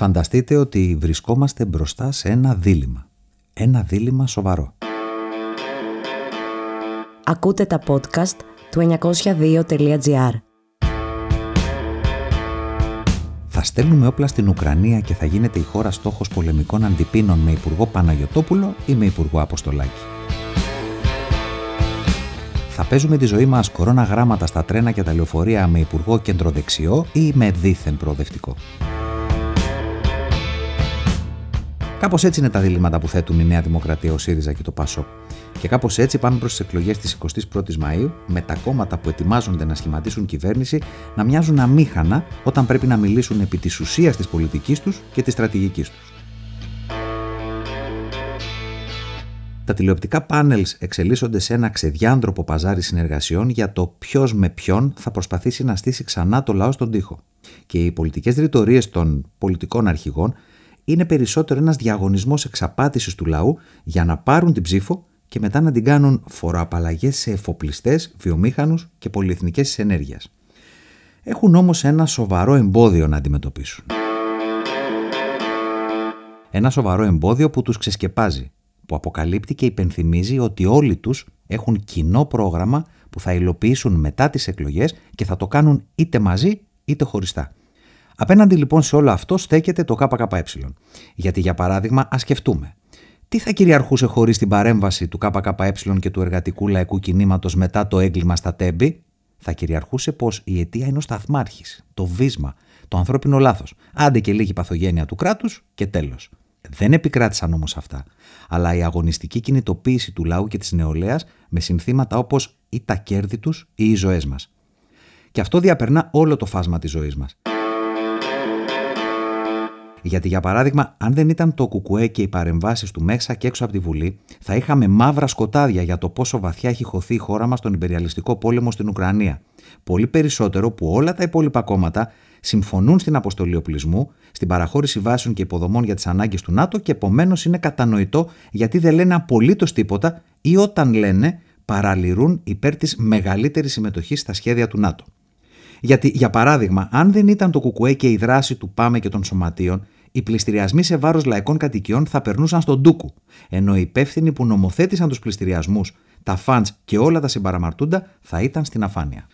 Φανταστείτε ότι βρισκόμαστε μπροστά σε ένα δίλημα. Ένα δίλημα σοβαρό. Ακούτε τα podcast του 902.gr Θα στέλνουμε όπλα στην Ουκρανία και θα γίνεται η χώρα στόχος πολεμικών αντιπίνων με Υπουργό Παναγιωτόπουλο ή με Υπουργό Αποστολάκη. Θα παίζουμε τη ζωή μας κορώνα γράμματα στα τρένα και τα λεωφορεία με Υπουργό Κεντροδεξιό ή με δίθεν προοδευτικό. Κάπως έτσι είναι τα διλήμματα που θέτουν η Νέα Δημοκρατία, ο ΣΥΡΙΖΑ και το ΠΑΣΟ. Και κάπως έτσι πάμε προς τις εκλογές της 21η Μαου, με τα κόμματα που ετοιμάζονται να σχηματίσουν κυβέρνηση να μοιάζουν αμήχανα όταν πρέπει να μιλήσουν επί της ουσίας της πολιτικής τους και της στρατηγικής τους. Τα τηλεοπτικά πάνελς εξελίσσονται σε ένα ξεδιάντροπο παζάρι συνεργασιών για το ποιος με ποιον θα προσπαθήσει να στήσει ξανά το λαό στον τοίχο. Και οι πολιτικές ρητορίες των πολιτικών αρχηγών είναι περισσότερο ένας διαγωνισμός εξαπάτησης του λαού για να πάρουν την ψήφο και μετά να την κάνουν φοροαπαλλαγές σε εφοπλιστές, βιομήχανους και πολυεθνικές ενέργειας. Έχουν όμως ένα σοβαρό εμπόδιο να αντιμετωπίσουν. Ένα σοβαρό εμπόδιο που τους ξεσκεπάζει, που αποκαλύπτει και υπενθυμίζει ότι όλοι τους έχουν κοινό πρόγραμμα που θα υλοποιήσουν μετά τις εκλογές και θα το κάνουν είτε μαζί είτε χωριστά. Απέναντι λοιπόν σε όλο αυτό στέκεται το ΚΚΕ. Γιατί για παράδειγμα, ας σκεφτούμε. Τι θα κυριαρχούσε χωρίς την παρέμβαση του ΚΚΕ και του εργατικού λαϊκού κινήματος μετά το έγκλημα στα τέμπη, θα κυριαρχούσε πως η αιτία είναι ο σταθμάρχης, το βίσμα, το ανθρώπινο λάθος. Άντε και λίγη παθογένεια του κράτους και τέλος. Δεν επικράτησαν όμως αυτά, αλλά η αγωνιστική κινητοποίηση του λαού και της νεολαίας με συνθήματα όπως ή τα κέρδη τους ή οι ζωές μας. Και αυτό διαπερνά όλο το φάσμα της ζωής μας. Γιατί, για παράδειγμα, αν δεν ήταν το κουκουέ και οι παρεμβάσεις του μέσα και έξω από τη Βουλή, θα είχαμε μαύρα σκοτάδια για το πόσο βαθιά έχει χωθεί η χώρα μας στον υπεριαλιστικό πόλεμο στην Ουκρανία. Πολύ περισσότερο που όλα τα υπόλοιπα κόμματα συμφωνούν στην αποστολή οπλισμού, στην παραχώρηση βάσεων και υποδομών για τις ανάγκες του ΝΑΤΟ και επομένως είναι κατανοητό γιατί δεν λένε απολύτως τίποτα ή όταν λένε παραλυρούν υπέρ της μεγαλύτερης συμμετοχής στα σχέδια του ΝΑΤΟ. Γιατί, για παράδειγμα, αν δεν ήταν το κουκουέ και η δράση του ΠΑΜΕ και των σωματείων, οι πληστηριασμοί σε βάρος λαϊκών κατοικιών θα περνούσαν στον Τούκου, ενώ οι υπεύθυνοι που νομοθέτησαν τους πληστηριασμούς, τα φαντς και όλα τα συμπαραμαρτούντα θα ήταν στην αφάνεια.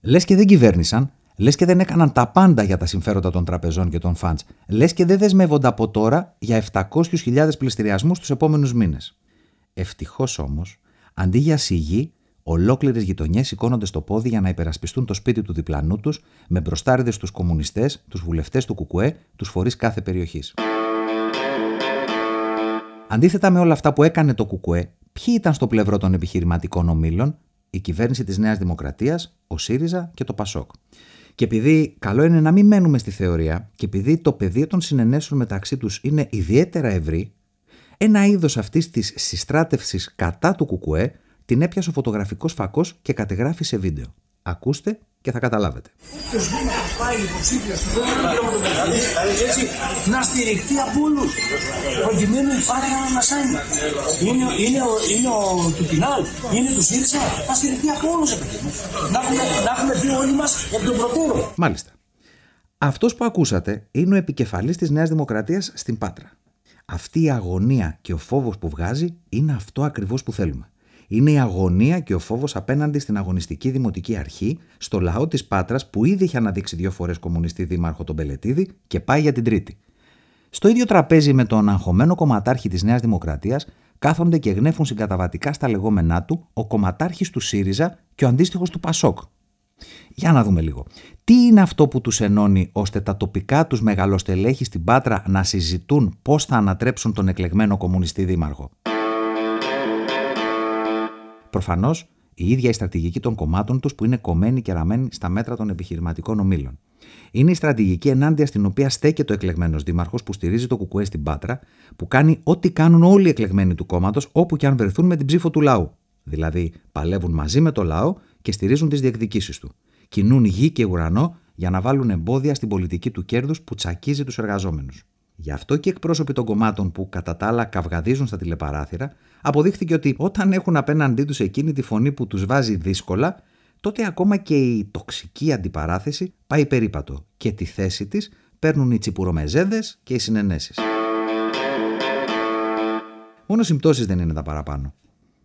Λες και δεν κυβέρνησαν, λες και δεν έκαναν τα πάντα για τα συμφέροντα των τραπεζών και των φαντς, λες και δεν δεσμεύονται από τώρα για 700.000 πληστηριασμούς τους επόμενους μήνες. Ευτυχώς όμως, αντί για σιγή, Ολόκληρες γειτονιές σηκώνονται στο πόδι για να υπερασπιστούν το σπίτι του διπλανού τους, με μπροστάριδες τους κομμουνιστές, τους βουλευτές του Κουκουέ, τους φορείς κάθε περιοχής. Αντίθετα με όλα αυτά που έκανε το Κουκουέ, ποιοι ήταν στο πλευρό των επιχειρηματικών ομίλων, η κυβέρνηση της Νέας Δημοκρατίας, ο ΣΥΡΙΖΑ και το ΠΑΣΟΚ. Και επειδή καλό είναι να μην μένουμε στη θεωρία και επειδή το πεδίο των συνενέσεων μεταξύ τους είναι ιδιαίτερα ευρύ, ένα είδος αυτής της συστράτευσης κατά του Κουκουέ την έπιασε ο φωτογραφικός φακός και κατεγράφει σε βίντεο. Ακούστε και θα καταλάβετε. Όποιος πάει υποψήφιος έτσι, να στηριχθεί από όλους, προκειμένου υπάρχει ένα μασάνι. Είναι, είναι, ο, είναι ο του Πινάλ, είναι του ΣΥΡΙΖΑ, να στηριχθεί από όλους. Να έχουμε, να έχουμε πει όλοι μας από τον προτέρω. Μάλιστα. Αυτός που ακούσατε είναι ο επικεφαλής της Νέας Δημοκρατίας στην Πάτρα. Αυτή η αγωνία και ο φόβος που βγάζει είναι αυτό ακριβώς που θέλουμε είναι η αγωνία και ο φόβος απέναντι στην αγωνιστική δημοτική αρχή, στο λαό της Πάτρας που ήδη είχε αναδείξει δύο φορές κομμουνιστή δήμαρχο τον Πελετίδη και πάει για την τρίτη. Στο ίδιο τραπέζι με τον αγχωμένο κομματάρχη της Νέας Δημοκρατίας κάθονται και γνέφουν συγκαταβατικά στα λεγόμενά του ο κομματάρχης του ΣΥΡΙΖΑ και ο αντίστοιχος του ΠΑΣΟΚ. Για να δούμε λίγο. Τι είναι αυτό που τους ενώνει ώστε τα τοπικά τους μεγαλοστελέχη στην Πάτρα να συζητούν πώς θα ανατρέψουν τον εκλεγμένο κομμουνιστή δήμαρχο; Προφανώς η ίδια η στρατηγική των κομμάτων τους που είναι κομμένη και ραμμένη στα μέτρα των επιχειρηματικών ομήλων. Είναι η στρατηγική ενάντια στην οποία στέκεται ο εκλεγμένος δήμαρχος που στηρίζει το Κουκουέ στην Πάτρα, που κάνει ό,τι κάνουν όλοι οι εκλεγμένοι του κόμματος όπου και αν βρεθούν με την ψήφο του λαού. Δηλαδή, παλεύουν μαζί με το λαό και στηρίζουν τις διεκδικήσεις του. Κινούν γη και ουρανό για να βάλουν εμπόδια στην πολιτική του κέρδους που τσακίζει τους εργαζόμενους. Γι' αυτό και οι εκπρόσωποι των κομμάτων που κατά τα άλλα καυγαδίζουν στα τηλεπαράθυρα, αποδείχθηκε ότι όταν έχουν απέναντί τους εκείνη τη φωνή που τους βάζει δύσκολα, τότε ακόμα και η τοξική αντιπαράθεση πάει περίπατο και τη θέση της παίρνουν οι τσιπουρομεζέδες και οι συνενέσεις. Μόνο συμπτώσεις δεν είναι τα παραπάνω.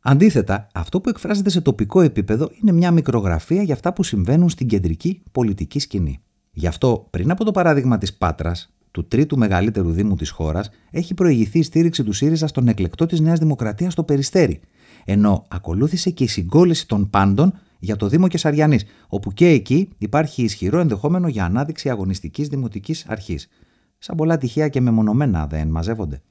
Αντίθετα, αυτό που εκφράζεται σε τοπικό επίπεδο είναι μια μικρογραφία για αυτά που συμβαίνουν στην κεντρική πολιτική σκηνή. Γι' αυτό, πριν από το παράδειγμα της Πάτρας, του τρίτου μεγαλύτερου Δήμου της χώρας, έχει προηγηθεί η στήριξη του ΣΥΡΙΖΑ στον εκλεκτό της Νέας Δημοκρατίας στο Περιστέρι, ενώ ακολούθησε και η συγκόλληση των πάντων για το Δήμο Κεσαριανής, όπου και εκεί υπάρχει ισχυρό ενδεχόμενο για ανάδειξη αγωνιστικής δημοτικής αρχής. Σαν πολλά τυχαία και μεμονωμένα δεν μαζεύονται.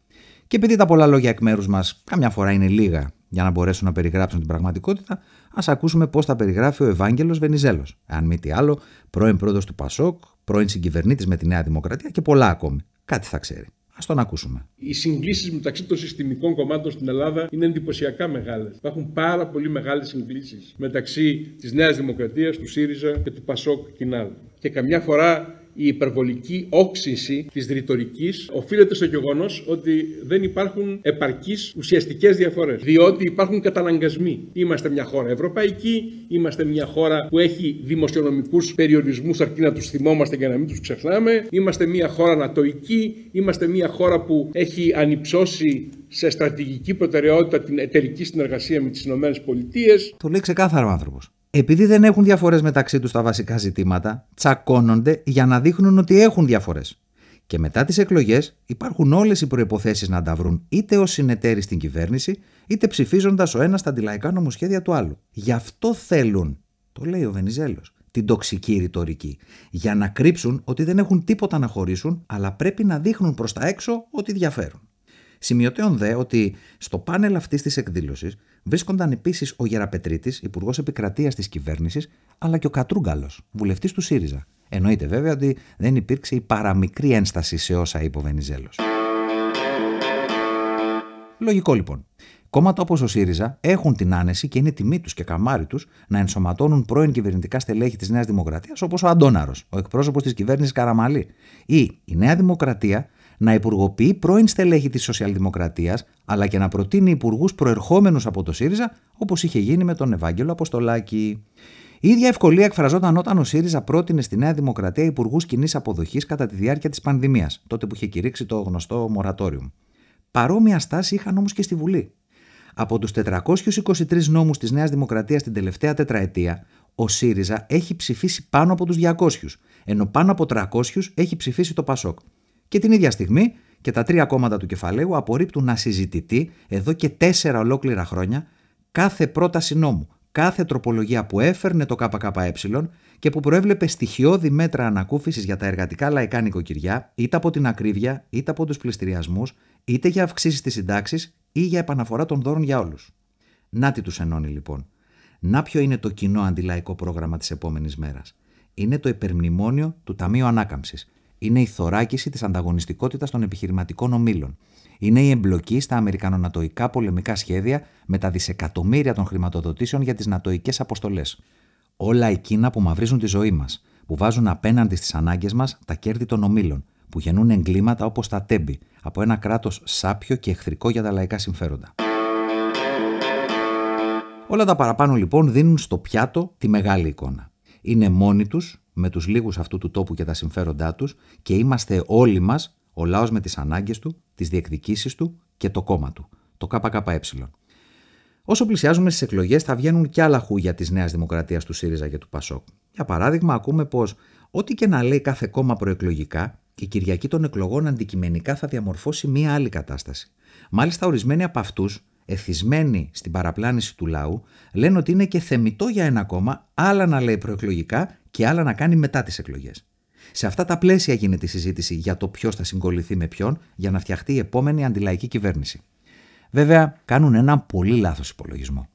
Και επειδή τα πολλά λόγια εκ μέρους μας καμιά φορά είναι λίγα για να μπορέσουν να περιγράψουν την πραγματικότητα, ας ακούσουμε πώς τα περιγράφει ο Ευάγγελος Βενιζέλος. Αν μη τι άλλο, πρώην πρόεδρος του Πασόκ, πρώην συγκυβερνήτης με τη Νέα Δημοκρατία και πολλά ακόμη. Κάτι θα ξέρει. Α τον ακούσουμε. Οι συγκλήσεις μεταξύ των συστημικών κομμάτων στην Ελλάδα είναι εντυπωσιακά μεγάλες. Υπάρχουν πάρα πολύ μεγάλες συγκλήσεις μεταξύ της Νέας Δημοκρατίας, του ΣΥΡΙΖΑ και του ΠΑΣΟΚ Κινάλ. Και καμιά φορά η υπερβολική όξυνση της ρητορικής οφείλεται στο γεγονός ότι δεν υπάρχουν επαρκείς ουσιαστικές διαφορές. Διότι υπάρχουν καταναγκασμοί. Είμαστε μια χώρα ευρωπαϊκή, είμαστε μια χώρα που έχει δημοσιονομικούς περιορισμούς αρκεί να τους θυμόμαστε και να μην τους ξεχνάμε. Είμαστε μια χώρα ανατοική, είμαστε μια χώρα που έχει ανυψώσει σε στρατηγική προτεραιότητα την εταιρική συνεργασία με τις ΗΠΑ. Το λέει ξεκάθαρο ο άνθρωπος επειδή δεν έχουν διαφορές μεταξύ τους στα βασικά ζητήματα, τσακώνονται για να δείχνουν ότι έχουν διαφορές. Και μετά τις εκλογές υπάρχουν όλες οι προϋποθέσεις να τα βρουν είτε ως συνεταίροι στην κυβέρνηση, είτε ψηφίζοντας ο ένας τα αντιλαϊκά νομοσχέδια του άλλου. Γι' αυτό θέλουν, το λέει ο Βενιζέλος, την τοξική ρητορική. Για να κρύψουν ότι δεν έχουν τίποτα να χωρίσουν, αλλά πρέπει να δείχνουν προς τα έξω ότι διαφέρουν. Σημειωτέων δε ότι στο πάνελ αυτής της εκδήλωσης βρίσκονταν επίσης ο Γεραπετρίτης, υπουργός επικρατείας της κυβέρνησης, αλλά και ο Κατρούγκαλος, βουλευτής του ΣΥΡΙΖΑ. Εννοείται βέβαια ότι δεν υπήρξε η παραμικρή ένσταση σε όσα είπε ο Βενιζέλος. Λογικό λοιπόν. Κόμματα όπως ο ΣΥΡΙΖΑ έχουν την άνεση και είναι τιμή τους και καμάρι τους να ενσωματώνουν πρώην κυβερνητικά στελέχη της Νέας Δημοκρατίας όπως ο Αντόναρο, ο εκπρόσωπος της κυβέρνησης Καραμαλή, ή η Νέα Δημοκρατία να υπουργοποιεί πρώην στελέχη της Σοσιαλδημοκρατίας, αλλά και να προτείνει υπουργούς προερχόμενους από το ΣΥΡΙΖΑ, όπως είχε γίνει με τον Ευάγγελο Αποστολάκη. Η ίδια ευκολία εκφραζόταν όταν ο ΣΥΡΙΖΑ πρότεινε στη Νέα Δημοκρατία υπουργούς κοινής αποδοχής κατά τη διάρκεια της πανδημίας, τότε που είχε κηρύξει το γνωστό μορατόριο. Παρόμοια στάση είχαν όμως και στη Βουλή. Από τους 423 νόμους της Νέας Δημοκρατίας την τελευταία τετραετία, ο ΣΥΡΙΖΑ έχει ψηφίσει πάνω από τους 200, ενώ πάνω από 300 έχει ψηφίσει το ΠΑΣΟΚ. Και την ίδια στιγμή και τα τρία κόμματα του κεφαλαίου απορρίπτουν να συζητηθεί εδώ και τέσσερα ολόκληρα χρόνια κάθε πρόταση νόμου, κάθε τροπολογία που έφερνε το ΚΚΕ και που προέβλεπε στοιχειώδη μέτρα ανακούφισης για τα εργατικά λαϊκά νοικοκυριά, είτε από την ακρίβεια, είτε από τους πληστηριασμούς, είτε για αυξήσεις της συντάξης ή για επαναφορά των δώρων για όλους. Να τι τους ενώνει λοιπόν. Να ποιο είναι το κοινό αντιλαϊκό πρόγραμμα της επόμενης μέρας. Είναι το υπερμνημόνιο του Ταμείου Ανάκαμψης, είναι η θωράκιση της ανταγωνιστικότητας των επιχειρηματικών ομήλων. Είναι η εμπλοκή στα Αμερικανονατοϊκά πολεμικά σχέδια με τα δισεκατομμύρια των χρηματοδοτήσεων για τις νατοϊκές αποστολές. Όλα εκείνα που μαυρίζουν τη ζωή μας, που βάζουν απέναντι στις ανάγκες μας τα κέρδη των ομήλων, που γεννούν εγκλήματα όπως τα τέμπη, από ένα κράτος σάπιο και εχθρικό για τα λαϊκά συμφέροντα. Όλα τα παραπάνω λοιπόν δίνουν στο πιάτο τη μεγάλη εικόνα. Είναι μόνοι τους με τους λίγους αυτού του τόπου και τα συμφέροντά τους και είμαστε όλοι μας ο λαός με τις ανάγκες του, τις διεκδικήσεις του και το κόμμα του, το ΚΚΕ. Όσο πλησιάζουμε στις εκλογές, θα βγαίνουν και άλλα χούγια της Νέας Δημοκρατίας του ΣΥΡΙΖΑ και του ΠΑΣΟΚ. Για παράδειγμα, ακούμε πως ό,τι και να λέει κάθε κόμμα προεκλογικά, η Κυριακή των εκλογών αντικειμενικά θα διαμορφώσει μία άλλη κατάσταση. Μάλιστα, ορισμένοι από αυτούς, εθισμένοι στην παραπλάνηση του λαού, λένε ότι είναι και θεμητό για ένα κόμμα άλλα να λέει προεκλογικά και άλλα να κάνει μετά τις εκλογές. Σε αυτά τα πλαίσια γίνεται η συζήτηση για το ποιος θα συγκοληθεί με ποιον για να φτιαχτεί η επόμενη αντιλαϊκή κυβέρνηση. Βέβαια, κάνουν έναν πολύ λάθος υπολογισμό.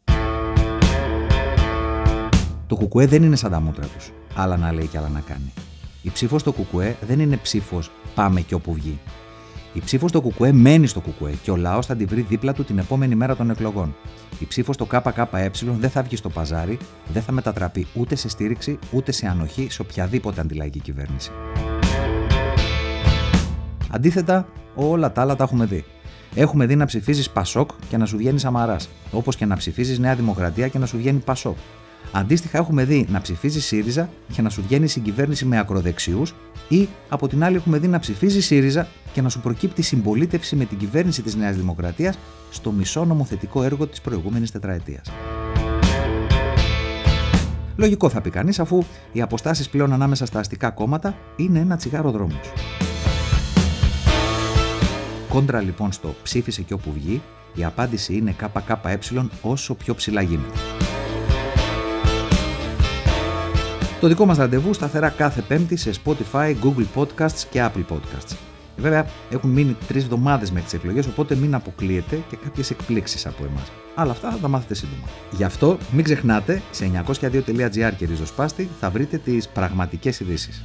Το κουκουέ δεν είναι σαν τα μούτρα τους. Άλλα να λέει και άλλα να κάνει. Η ψήφος στο κουκουέ δεν είναι ψήφος πάμε και όπου βγει. Η ψήφος στο Κουκουέ μένει στο Κουκουέ και ο λαός θα την βρει δίπλα του την επόμενη μέρα των εκλογών. Η ψήφος στο ΚΚΕ δεν θα βγει στο παζάρι, δεν θα μετατραπεί ούτε σε στήριξη ούτε σε ανοχή σε οποιαδήποτε αντιλαϊκή κυβέρνηση. Αντίθετα, όλα τα άλλα τα έχουμε δει. Έχουμε δει να ψηφίζεις Πασόκ και να σου βγαίνει Σαμαράς, όπως και να ψηφίζεις Νέα Δημοκρατία και να σου βγαίνει Πασόκ. Αντίστοιχα, έχουμε δει να ψηφίζει ΣΥΡΙΖΑ και να σου βγαίνει συγκυβέρνηση με ακροδεξιούς, ή από την άλλη, έχουμε δει να ψηφίζει ΣΥΡΙΖΑ και να σου προκύπτει συμπολίτευση με την κυβέρνηση της Νέας Δημοκρατίας στο μισό νομοθετικό έργο της προηγούμενης τετραετίας. Λογικό θα πει κανείς, αφού οι αποστάσεις πλέον ανάμεσα στα αστικά κόμματα είναι ένα τσιγάρο δρόμο. Κόντρα λοιπόν στο ψήφισε και όπου βγει, η απάντηση είναι ΚΚΕ όσο πιο ψηλά γίνεται. Το δικό μας ραντεβού σταθερά κάθε πέμπτη σε Spotify, Google Podcasts και Apple Podcasts. Βέβαια, έχουν μείνει τρεις εβδομάδες μέχρι τις εκλογές, οπότε μην αποκλείετε και κάποιες εκπλήξεις από εμάς. Αλλά αυτά θα τα μάθετε σύντομα. Γι' αυτό μην ξεχνάτε, σε 902.gr και ριζοσπάστη θα βρείτε τις πραγματικές ειδήσεις.